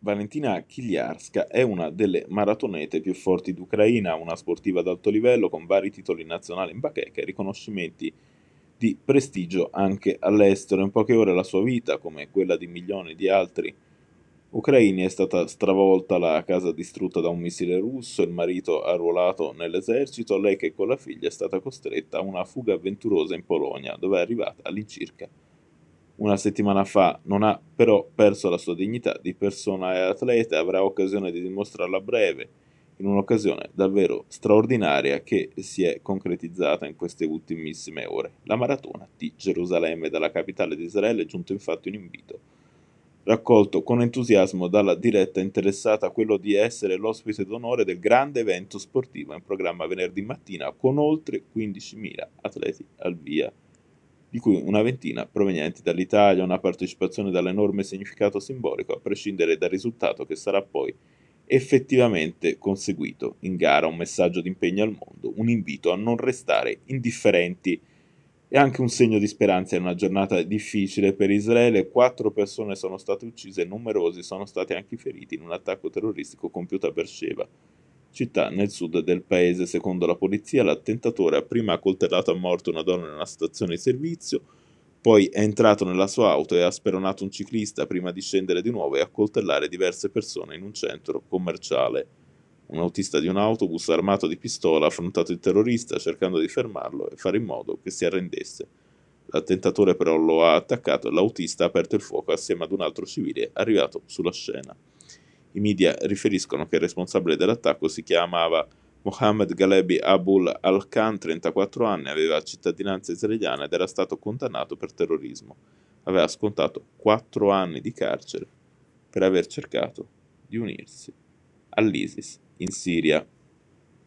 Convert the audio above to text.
Valentina Chiliarska è una delle maratonete più forti d'Ucraina, una sportiva ad alto livello con vari titoli nazionali in bacheca e riconoscimenti di prestigio anche all'estero. In poche ore la sua vita, come quella di milioni di altri ucraini, è stata stravolta, la casa distrutta da un missile russo, il marito arruolato nell'esercito, lei che con la figlia è stata costretta a una fuga avventurosa in Polonia, dove è arrivata all'incirca una settimana fa, non ha però perso la sua dignità di persona e atleta e avrà occasione di dimostrarla a breve, in un'occasione davvero straordinaria che si è concretizzata in queste ultimissime ore. La maratona di Gerusalemme dalla capitale di Israele è giunto infatti un invito raccolto con entusiasmo dalla diretta interessata quello di essere l'ospite d'onore del grande evento sportivo in programma venerdì mattina con oltre 15.000 atleti al via di cui una ventina provenienti dall'Italia, una partecipazione dall'enorme significato simbolico, a prescindere dal risultato che sarà poi effettivamente conseguito. In gara, un messaggio di impegno al mondo, un invito a non restare indifferenti. E anche un segno di speranza in una giornata difficile per Israele. Quattro persone sono state uccise e numerosi sono stati anche feriti in un attacco terroristico compiuto a Beersheba città nel sud del paese. Secondo la polizia, l'attentatore ha prima accoltellato a morte una donna in una stazione di servizio, poi è entrato nella sua auto e ha speronato un ciclista prima di scendere di nuovo e accoltellare diverse persone in un centro commerciale. Un autista di un autobus armato di pistola ha affrontato il terrorista cercando di fermarlo e fare in modo che si arrendesse. L'attentatore però lo ha attaccato e l'autista ha aperto il fuoco assieme ad un altro civile arrivato sulla scena. I media riferiscono che il responsabile dell'attacco si chiamava Mohammed Galebi Abul Al-Khan, 34 anni, aveva cittadinanza israeliana ed era stato condannato per terrorismo. Aveva scontato 4 anni di carcere per aver cercato di unirsi all'ISIS in Siria.